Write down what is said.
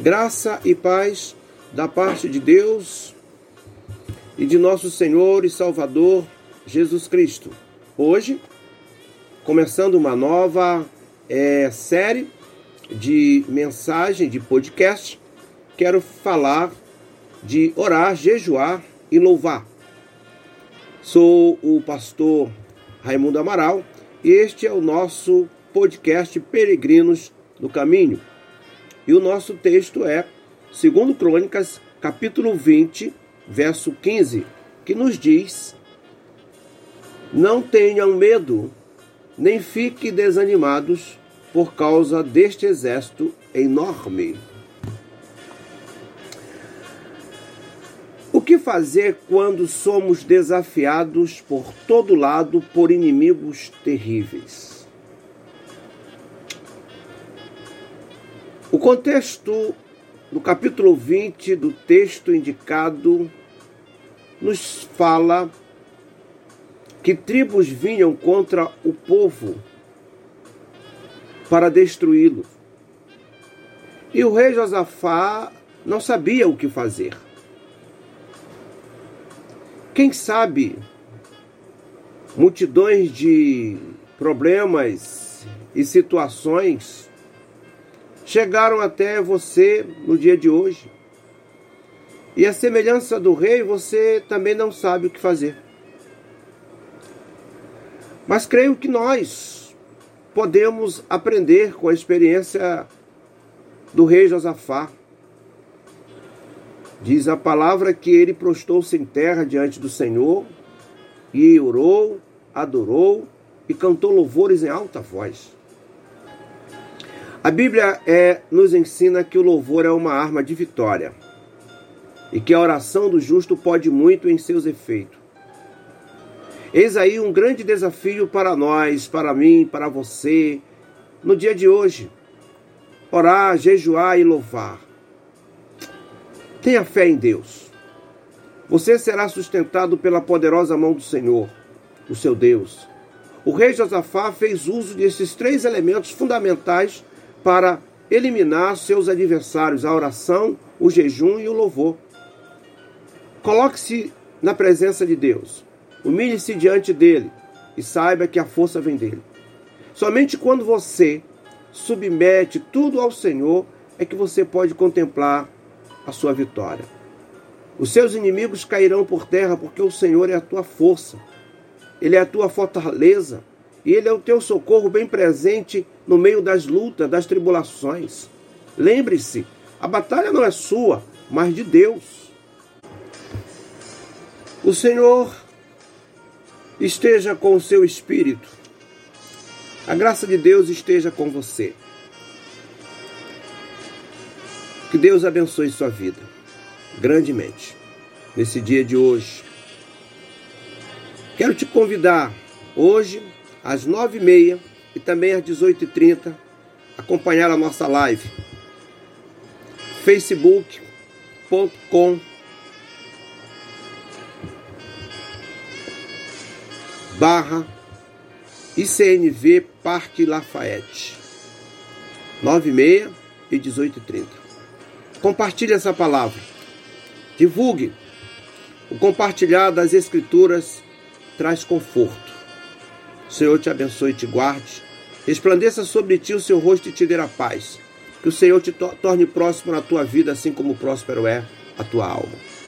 Graça e paz da parte de Deus e de nosso Senhor e Salvador Jesus Cristo. Hoje, começando uma nova é, série de mensagem, de podcast, quero falar de orar, jejuar e louvar. Sou o pastor Raimundo Amaral e este é o nosso podcast Peregrinos do Caminho. E o nosso texto é 2 Crônicas, capítulo 20, verso 15, que nos diz: Não tenham medo, nem fiquem desanimados por causa deste exército enorme. O que fazer quando somos desafiados por todo lado por inimigos terríveis? O contexto do capítulo 20 do texto indicado nos fala que tribos vinham contra o povo para destruí-lo. E o rei Josafá não sabia o que fazer. Quem sabe multidões de problemas e situações chegaram até você no dia de hoje. E a semelhança do rei, você também não sabe o que fazer. Mas creio que nós podemos aprender com a experiência do rei Josafá. Diz a palavra que ele prostou-se em terra diante do Senhor e orou, adorou e cantou louvores em alta voz. A Bíblia é, nos ensina que o louvor é uma arma de vitória e que a oração do justo pode muito em seus efeitos. Eis aí um grande desafio para nós, para mim, para você, no dia de hoje. Orar, jejuar e louvar. Tenha fé em Deus. Você será sustentado pela poderosa mão do Senhor, o seu Deus. O rei Josafá fez uso desses três elementos fundamentais para eliminar seus adversários, a oração, o jejum e o louvor. Coloque-se na presença de Deus. Humilhe-se diante dele e saiba que a força vem dele. Somente quando você submete tudo ao Senhor é que você pode contemplar a sua vitória. Os seus inimigos cairão por terra porque o Senhor é a tua força. Ele é a tua fortaleza e ele é o teu socorro bem presente no meio das lutas, das tribulações. Lembre-se, a batalha não é sua, mas de Deus. O Senhor esteja com o seu espírito. A graça de Deus esteja com você. Que Deus abençoe sua vida grandemente nesse dia de hoje. Quero te convidar hoje às nove e meia e também às 18h30 acompanhar a nossa live. facebook.com barra ICNV Parque Lafayette 9h30 e 18h30. Compartilhe essa palavra. Divulgue. O compartilhar das Escrituras traz conforto. O Senhor te abençoe e te guarde. Resplandeça sobre ti o seu rosto e te dê a paz. Que o Senhor te torne próximo na tua vida, assim como próspero é a tua alma.